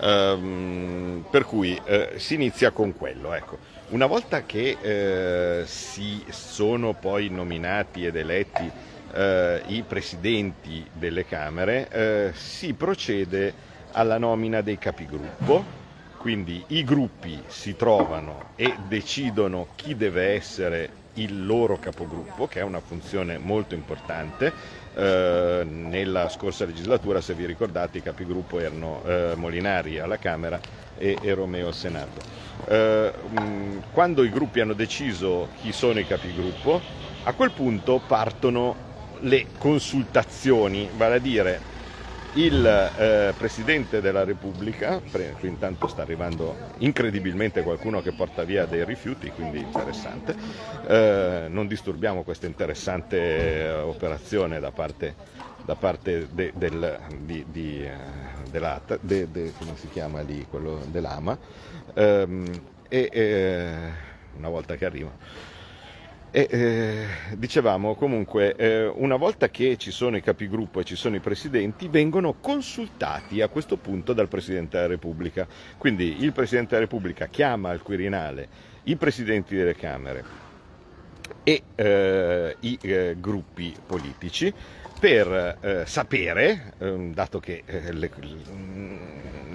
Um, per cui eh, si inizia con quello. Ecco. Una volta che eh, si sono poi nominati ed eletti eh, i presidenti delle Camere, eh, si procede alla nomina dei capigruppo, quindi i gruppi si trovano e decidono chi deve essere il loro capogruppo, che è una funzione molto importante. Eh, nella scorsa legislatura, se vi ricordate, i capigruppo erano eh, Molinari alla Camera e, e Romeo al Senato. Eh, quando i gruppi hanno deciso chi sono i capigruppo, a quel punto partono le consultazioni, vale a dire il eh, Presidente della Repubblica, pre- intanto sta arrivando incredibilmente qualcuno che porta via dei rifiuti, quindi interessante, eh, non disturbiamo questa interessante eh, operazione da parte, da parte de, del, di, di, eh, della, de, de, come si chiama lì, quello dell'AMA, ehm, e eh, una volta che arriva e eh, dicevamo comunque, eh, una volta che ci sono i capigruppo e ci sono i presidenti, vengono consultati a questo punto dal Presidente della Repubblica. Quindi il Presidente della Repubblica chiama al Quirinale i presidenti delle Camere e eh, i eh, gruppi politici per eh, sapere, ehm, dato che eh, le,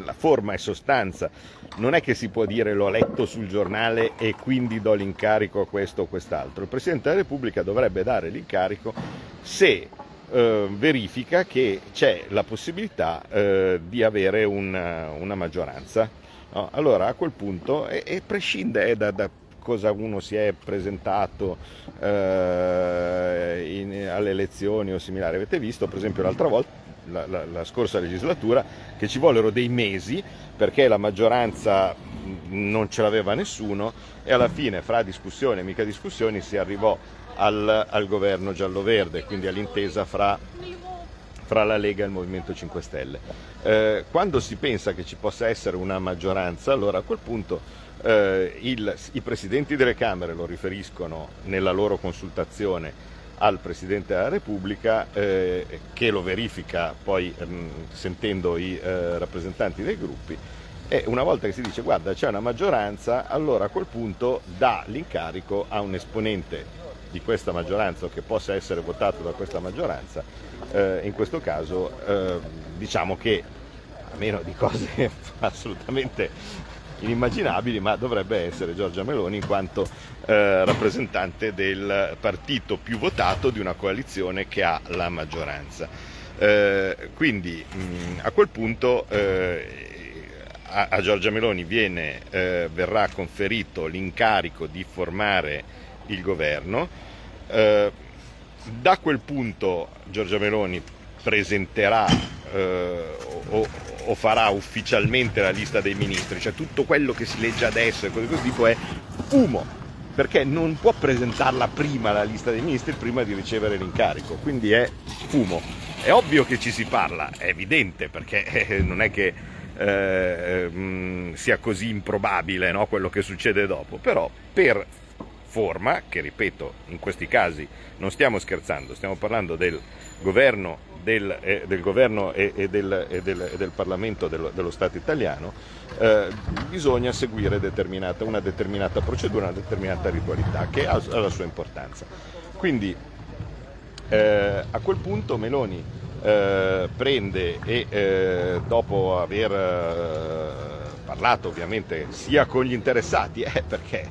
la forma e sostanza non è che si può dire l'ho letto sul giornale e quindi do l'incarico a questo o quest'altro. Il Presidente della Repubblica dovrebbe dare l'incarico se eh, verifica che c'è la possibilità eh, di avere una, una maggioranza. No? Allora a quel punto, e, e prescinde da, da cosa uno si è presentato eh, in, alle elezioni o similari. Avete visto per esempio l'altra volta la, la, la, scorsa legislatura che ci vollero dei mesi perché la maggioranza non ce l'aveva nessuno e alla fine fra discussioni e mica discussioni si arrivò al, al governo giallo-verde, quindi all'intesa fra, fra, la Lega e il Movimento 5 Stelle. Eh, quando si pensa che ci possa essere una maggioranza, allora a quel punto eh, il, i presidenti delle Camere lo riferiscono nella loro consultazione al Presidente della Repubblica eh, che lo verifica poi ehm, sentendo i eh, rappresentanti dei gruppi e una volta che si dice guarda c'è una maggioranza allora a quel punto dà l'incarico a un esponente di questa maggioranza o che possa essere votato da questa maggioranza. Eh, in questo caso ehm, diciamo che a meno di cose assolutamente inimmaginabili, ma dovrebbe essere Giorgia Meloni in quanto eh, rappresentante del partito più votato di una coalizione che ha la maggioranza. Eh, quindi mh, a quel punto eh, a, a, Giorgia Meloni viene, eh, verrà conferito l'incarico di formare il governo. Eh, da quel punto Giorgia Meloni presenterà eh, o, o, farà ufficialmente la lista dei ministri, cioè tutto quello che si legge adesso e cose di questo tipo è fumo, perché non può presentarla prima la lista dei ministri prima di ricevere l'incarico, quindi è fumo. È ovvio che ci si parla, è evidente, perché eh, non è che eh, mm, sia così improbabile no, quello che succede dopo, però per forma, che ripeto, in questi casi non stiamo scherzando, stiamo parlando del governo, del, eh, del governo e, e, del, e, del, e, del, Parlamento dello, dello Stato italiano, eh, bisogna seguire determinata, una determinata procedura, una determinata ritualità che ha, ha la sua importanza. Quindi eh, a quel punto Meloni eh, prende e eh, dopo aver eh, parlato ovviamente sia con gli interessati, perché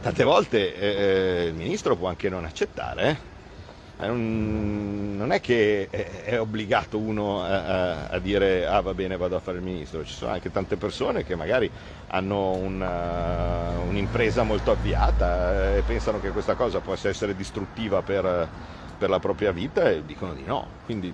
tante volte il ministro può anche non accettare. Eh? non è che è obbligato uno a, a, dire ah va bene vado a fare il ministro, ci sono anche tante persone che magari hanno una, un'impresa molto avviata e pensano che questa cosa possa essere distruttiva per, per la propria vita e dicono di no. Quindi,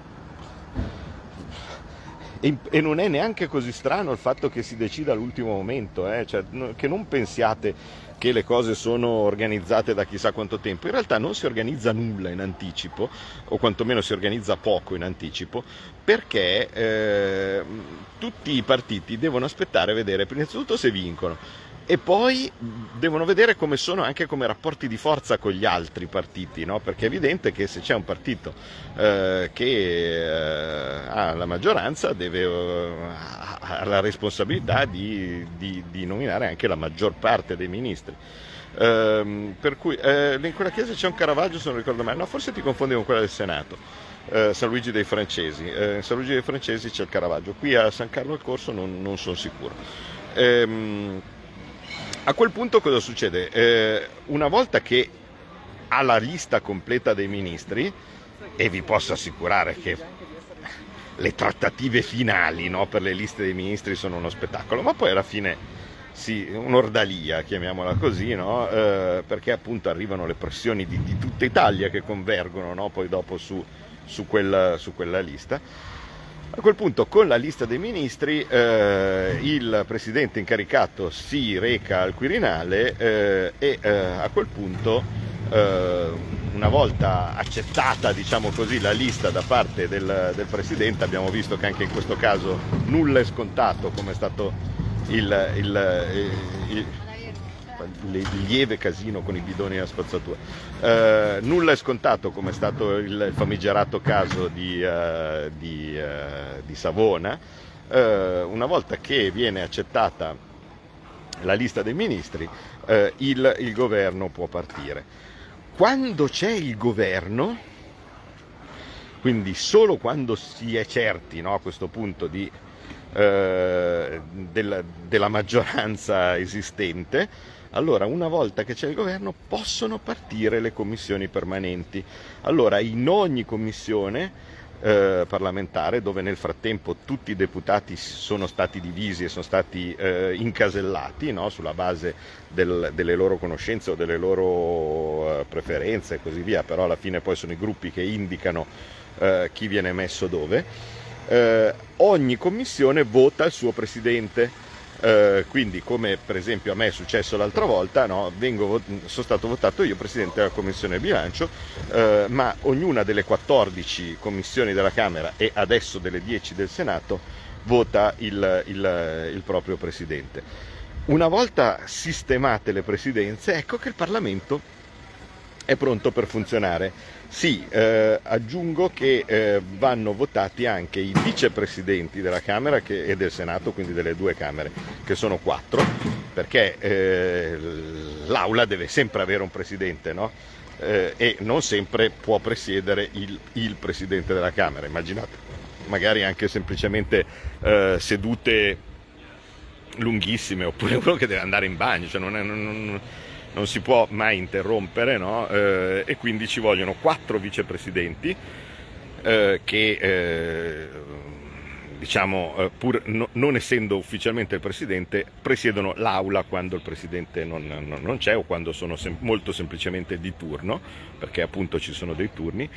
e, e, non è neanche così strano il fatto che si decida all'ultimo momento, eh? cioè, che non pensiate che le cose sono organizzate da chissà quanto tempo. In realtà non si organizza nulla in anticipo, o quantomeno si organizza poco in anticipo, perché eh, tutti i partiti devono aspettare a vedere innanzitutto se vincono e poi devono vedere come sono anche come rapporti di forza con gli altri partiti, no? perché è evidente che se c'è un partito eh, che eh, ha la maggioranza deve, eh, ha la responsabilità di, di, di, nominare anche la maggior parte dei ministri. Ehm, per cui eh, in quella chiesa c'è un Caravaggio, se non ricordo male, no, forse ti confondi con quella del Senato. Eh, San Luigi dei Francesi, eh, in San Luigi dei Francesi c'è il Caravaggio, qui a San Carlo al Corso non, non sono sicuro. Ehm, a quel punto cosa succede? Eh, una volta che ha la lista completa dei ministri, e vi posso assicurare che le trattative finali no, per le liste dei ministri sono uno spettacolo, ma poi alla fine sì, un'ordalia, chiamiamola così, no? eh, perché appunto arrivano le pressioni di, di tutta Italia che convergono no? poi dopo su, su, quella, su quella lista a quel punto con la lista dei ministri eh, il presidente incaricato si reca al Quirinale eh, e eh, a quel punto eh, una volta accettata diciamo così, la lista da parte del, del, presidente abbiamo visto che anche in questo caso nulla è scontato come è stato il, il, il il lieve casino con i bidoni della spazzatura. Eh, nulla è scontato come è stato il famigerato caso di, uh, di, uh, di Savona. Uh, una volta che viene accettata la lista dei ministri, il, il governo può partire. Quando c'è il governo, quindi solo quando si è certi no, a questo punto di, eh, della, della, maggioranza esistente, allora, una volta che c'è il governo, possono partire le commissioni permanenti. Allora, in ogni commissione eh, parlamentare, dove nel frattempo tutti i deputati sono stati divisi e sono stati eh, incasellati no? sulla base del, delle loro conoscenze o delle loro eh, preferenze e così via, però alla fine poi sono i gruppi che indicano eh, chi viene messo dove, eh, ogni commissione vota il suo presidente eh, quindi come per esempio a me è successo l'altra volta, no, vengo, sono stato votato io presidente della commissione bilancio, eh, ma ognuna delle 14 commissioni della Camera e adesso delle 10 del Senato vota il, il, il proprio presidente. Una volta sistemate le presidenze, ecco che il Parlamento è pronto per funzionare. Sì, eh, aggiungo che eh, vanno votati anche i vicepresidenti della Camera che, e del Senato, quindi delle due Camere, che sono quattro, perché eh, l'Aula deve sempre avere un presidente, no? Eh, e non sempre può presiedere il, il, Presidente della Camera. Immaginate, magari anche semplicemente eh, sedute lunghissime, oppure uno che deve andare in bagno, cioè non è, non, non si può mai interrompere no? eh, e quindi ci vogliono quattro vicepresidenti eh, che eh, diciamo eh, pur no, non essendo ufficialmente il presidente presiedono l'aula quando il presidente non, non, non c'è o quando sono sem- molto semplicemente di turno perché appunto ci sono dei turni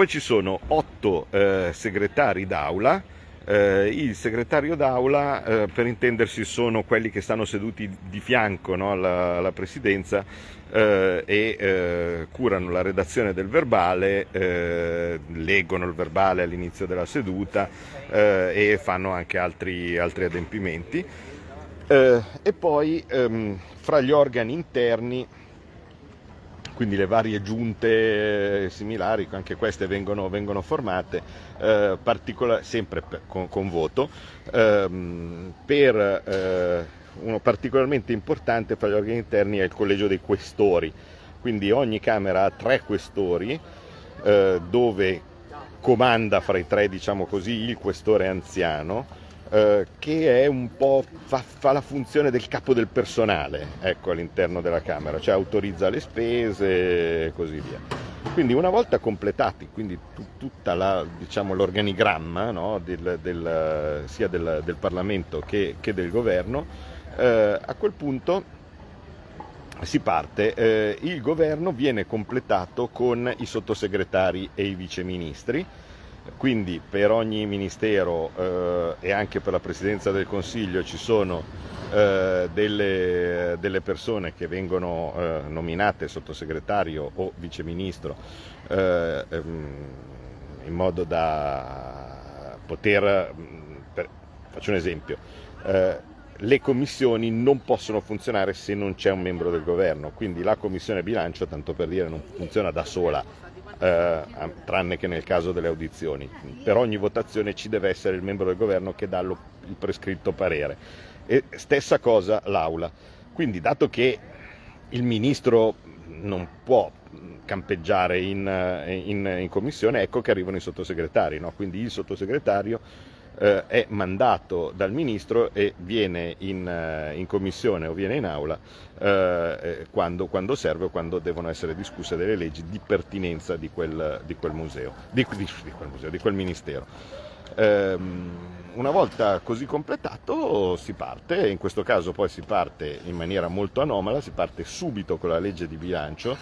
poi ci sono otto eh, segretari d'aula, eh, il segretario d'aula, eh, per intendersi, sono quelli che stanno seduti di fianco no, alla, alla, presidenza eh, e eh, curano la redazione del verbale, eh, leggono il verbale all'inizio della seduta e fanno anche altri, altri adempimenti. e poi ehm, fra gli organi interni quindi le varie giunte eh, similari, anche queste vengono, vengono formate, eh, particola- sempre per, con, con, voto, ehm, per eh, uno particolarmente importante fra gli organi interni è il collegio dei questori, quindi ogni Camera ha tre questori eh, dove comanda fra i tre, diciamo così, il questore anziano eh, che è un po' fa, fa, la funzione del capo del personale ecco, all'interno della Camera, cioè autorizza le spese e così via. Quindi una volta completati quindi t- tutta la, diciamo, l'organigramma no, del, del, sia del, del, Parlamento che, che del Governo, eh, a quel punto si parte, eh, il governo viene completato con i sottosegretari e i viceministri quindi per ogni ministero eh, e anche per la Presidenza del Consiglio ci sono eh, delle, delle, persone che vengono eh, nominate sottosegretario o viceministro eh, ehm, in modo da poter, per, faccio un esempio, eh, le commissioni non possono funzionare se non c'è un membro del governo, quindi la commissione bilancio, tanto per dire, non funziona da sola eh, tranne che nel caso delle audizioni. Per ogni votazione ci deve essere il membro del governo che dà lo, il prescritto parere. E stessa cosa l'Aula. Quindi dato che il ministro non può campeggiare in, in, in commissione, ecco che arrivano i sottosegretari. No? Quindi il sottosegretario eh, è mandato dal ministro e viene in, eh, in commissione o viene in aula eh, eh, quando, quando, serve o quando devono essere discusse delle leggi di pertinenza di quel, di quel museo, di, di, di, quel museo, di quel ministero. Ehm, una volta così completato si parte, in questo caso poi si parte in maniera molto anomala, si parte subito con la legge di bilancio,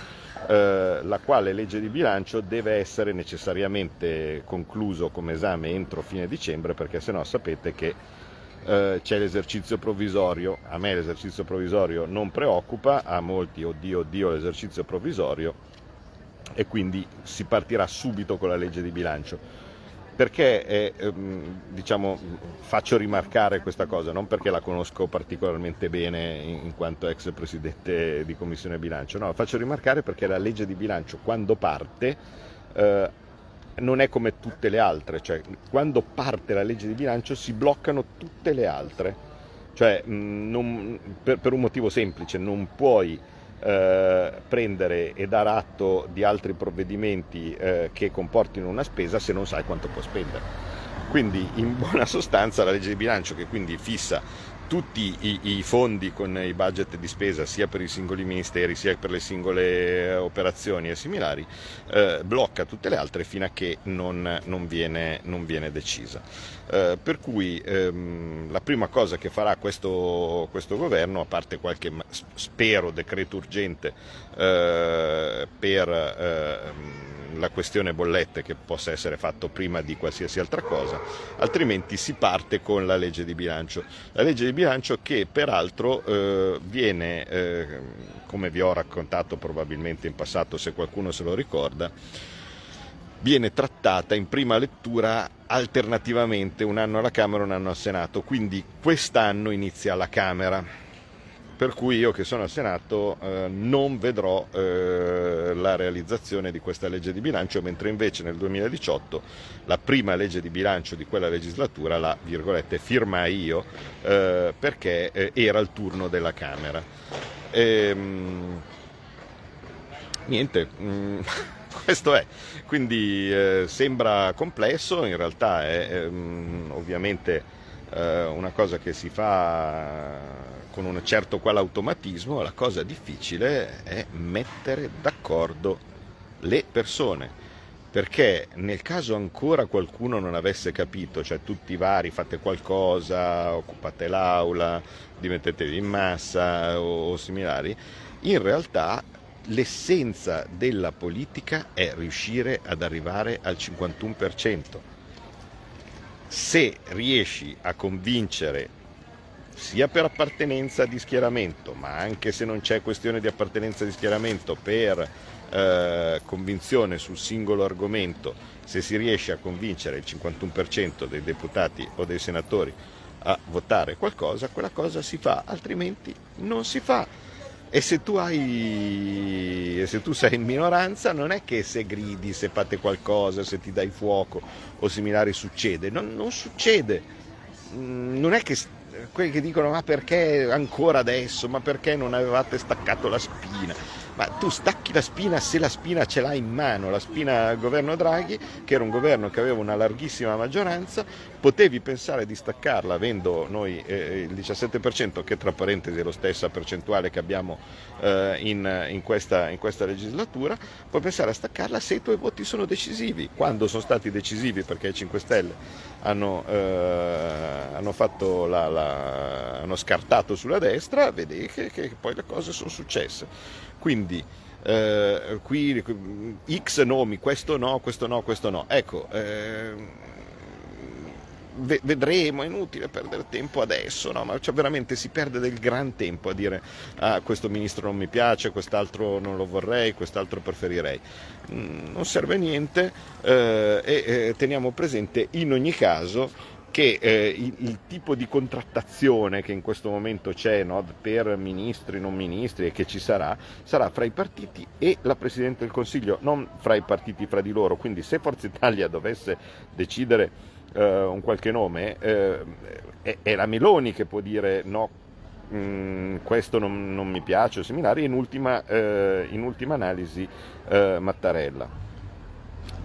eh, la quale legge di bilancio deve essere necessariamente concluso come esame entro fine dicembre perché se no sapete che eh, c'è l'esercizio provvisorio, a me l'esercizio provvisorio non preoccupa, a molti oddio oddio l'esercizio provvisorio e quindi si partirà subito con la legge di bilancio perché eh, diciamo, faccio rimarcare questa cosa? Non perché la conosco particolarmente bene in, quanto ex presidente di Commissione Bilancio, no, faccio rimarcare perché la legge di bilancio quando parte eh, non è come tutte le altre, cioè quando parte la legge di bilancio si bloccano tutte le altre, cioè mh, non, per, per un motivo semplice, non puoi eh, prendere e dar atto di altri provvedimenti eh, che comportino una spesa se non sai quanto può spendere. Quindi in buona sostanza la legge di bilancio che quindi fissa tutti i, i, fondi con i budget di spesa sia per i singoli ministeri sia per le singole operazioni e similari, eh, blocca tutte le altre fino a che non, non, viene, non viene, decisa. Eh, per cui ehm, la prima cosa che farà questo, questo, governo, a parte qualche spero decreto urgente eh, per ehm, la questione bollette che possa essere fatto prima di qualsiasi altra cosa, altrimenti si parte con la legge di bilancio. La legge di bilancio che peraltro eh, viene, eh, come vi ho raccontato probabilmente in passato se qualcuno se lo ricorda, viene trattata in prima lettura alternativamente un anno alla Camera e un anno al Senato, quindi quest'anno inizia alla Camera per cui io che sono al Senato eh, non vedrò eh, la realizzazione di questa legge di bilancio, mentre invece nel 2018 la prima legge di bilancio di quella legislatura la firmai io eh, perché eh, era il turno della Camera. E, ehm, niente. Mm, questo è, quindi eh, sembra complesso, in realtà è ehm, ovviamente eh, una cosa che si fa con un certo qual automatismo, la cosa difficile è mettere d'accordo le persone. Perché nel caso ancora qualcuno non avesse capito, cioè tutti i vari fate qualcosa, occupate l'aula, dimettetevi in massa o, o similari, in realtà l'essenza della politica è riuscire ad arrivare al 51%. Se riesci a convincere sia per appartenenza di schieramento, ma anche se non c'è questione di appartenenza di schieramento, per eh, convinzione sul singolo argomento, se si riesce a convincere il 51% dei deputati o dei senatori a votare qualcosa, quella cosa si fa, altrimenti non si fa. E se tu, hai, se tu sei in minoranza non è che se gridi, se fate qualcosa, se ti dai fuoco o similari succede, non, non succede. Mm, non è che quelli che dicono ma perché ancora adesso, ma perché non avevate staccato la spina? ma tu stacchi la spina se la spina ce l'hai in mano, la spina governo Draghi, che era un governo che aveva una larghissima maggioranza, potevi pensare di staccarla avendo noi eh, il 17%, che tra parentesi è la stessa percentuale che abbiamo eh, in, in, questa, in, questa, legislatura, puoi pensare a staccarla se i tuoi voti sono decisivi. Quando sono stati decisivi perché i 5 Stelle hanno, eh, hanno, la, la, hanno scartato sulla destra, vedi che, che poi le cose sono successe. Quindi eh, qui X nomi, questo no, questo no, questo no. Ecco, eh, vedremo, è inutile perdere tempo adesso, no? ma cioè veramente si perde del gran tempo a dire ah, questo ministro non mi piace, quest'altro non lo vorrei, quest'altro preferirei. Mm, non serve niente eh, e eh, teniamo presente in ogni caso che eh, il, il, tipo di contrattazione che in questo momento c'è no, per ministri, non ministri e che ci sarà, sarà fra i partiti e la Presidente del Consiglio, non fra i partiti fra di loro. Quindi se Forza Italia dovesse decidere eh, un qualche nome, eh, è, è, la Meloni che può dire no, mh, mm, questo non, non, mi piace o similari, in ultima, eh, in ultima analisi eh, Mattarella.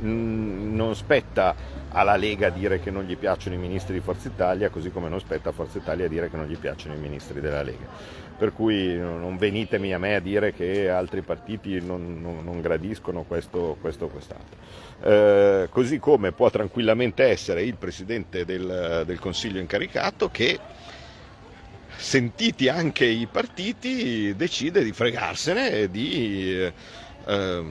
Non spetta alla Lega dire che non gli piacciono i ministri di Forza Italia, così come non spetta a Forza Italia dire che non gli piacciono i ministri della Lega. Per cui non venitemi a me a dire che altri partiti non, non, non gradiscono questo o quest'altro. Eh, così come può tranquillamente essere il Presidente del, del Consiglio incaricato che sentiti anche i partiti decide di fregarsene e di eh,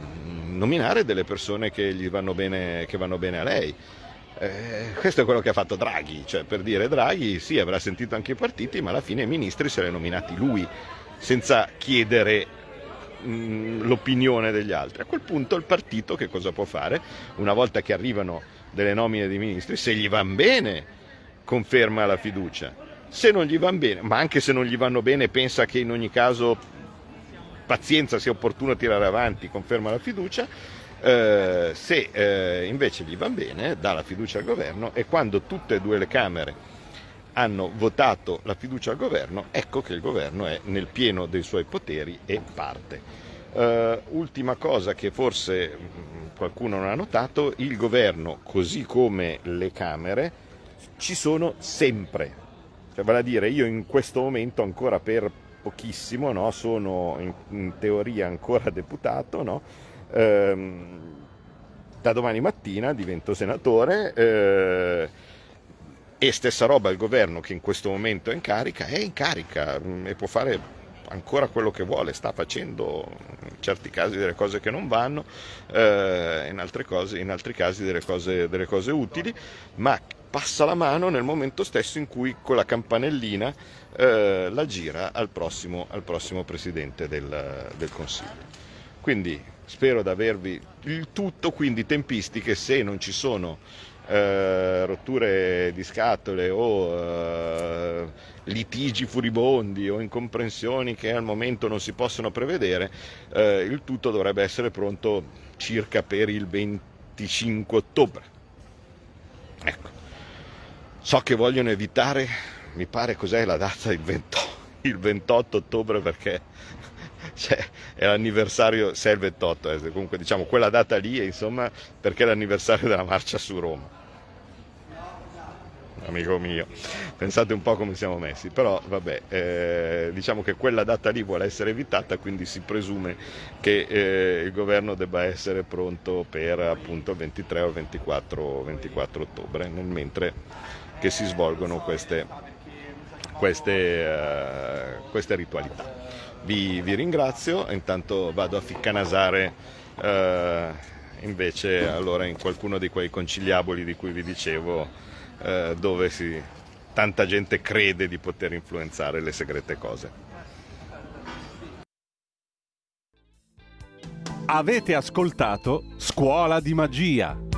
nominare delle persone che, gli vanno bene, che vanno bene a lei. Eh, questo è quello che ha fatto Draghi, cioè per dire Draghi sì avrà sentito anche i partiti, ma alla fine i ministri se li ha nominati lui, senza chiedere mh, mm, l'opinione degli altri. A quel punto il partito che cosa può fare? Una volta che arrivano delle nomine di ministri, se gli vanno bene, conferma la fiducia. Se non gli vanno bene, ma anche se non gli vanno bene, pensa che in ogni caso pazienza sia opportuno tirare avanti, conferma la fiducia, eh, se eh, invece gli va bene dà la fiducia al governo e quando tutte e due le Camere hanno votato la fiducia al governo, ecco che il governo è nel pieno dei suoi poteri e parte. Uh, ultima cosa che forse mm, qualcuno non ha notato, il governo, così come le Camere, ci sono sempre. Cioè, vale a dire, io in questo momento ancora per pochissimo, no? sono in, in, teoria ancora deputato, no? ehm, da domani mattina divento senatore eh, e stessa roba il governo che in questo momento è in carica, è in carica mm, e può fare ancora quello che vuole, sta facendo in certi casi delle cose che non vanno, eh, in, cose, in, altri casi delle cose, delle cose utili, ma passa la mano nel momento stesso in cui con la campanellina eh, la gira al prossimo, al prossimo Presidente del, del Consiglio. Quindi spero di avervi il tutto, quindi tempistiche se non ci sono eh, rotture di scatole o eh, litigi furibondi o incomprensioni che al momento non si possono prevedere, eh, il tutto dovrebbe essere pronto circa per il 25 ottobre. Ecco. So che vogliono evitare mi pare cos'è la data, il 28, il 28 ottobre perché cioè, è l'anniversario, se è il 28, eh, comunque diciamo quella data lì, insomma, perché è l'anniversario della marcia su Roma. Amico mio, pensate un po' come siamo messi, però vabbè, eh, diciamo che quella data lì vuole essere evitata, quindi si presume che eh, il governo debba essere pronto per appunto il 23 o il 24, 24 ottobre, nel mentre che si svolgono queste, queste, uh, queste ritualità. vi, vi ringrazio, intanto vado a ficcanasare eh, invece allora in qualcuno di quei conciliaboli di cui vi dicevo eh, dove si, tanta gente crede di poter influenzare le segrete cose. Avete ascoltato Scuola di Magia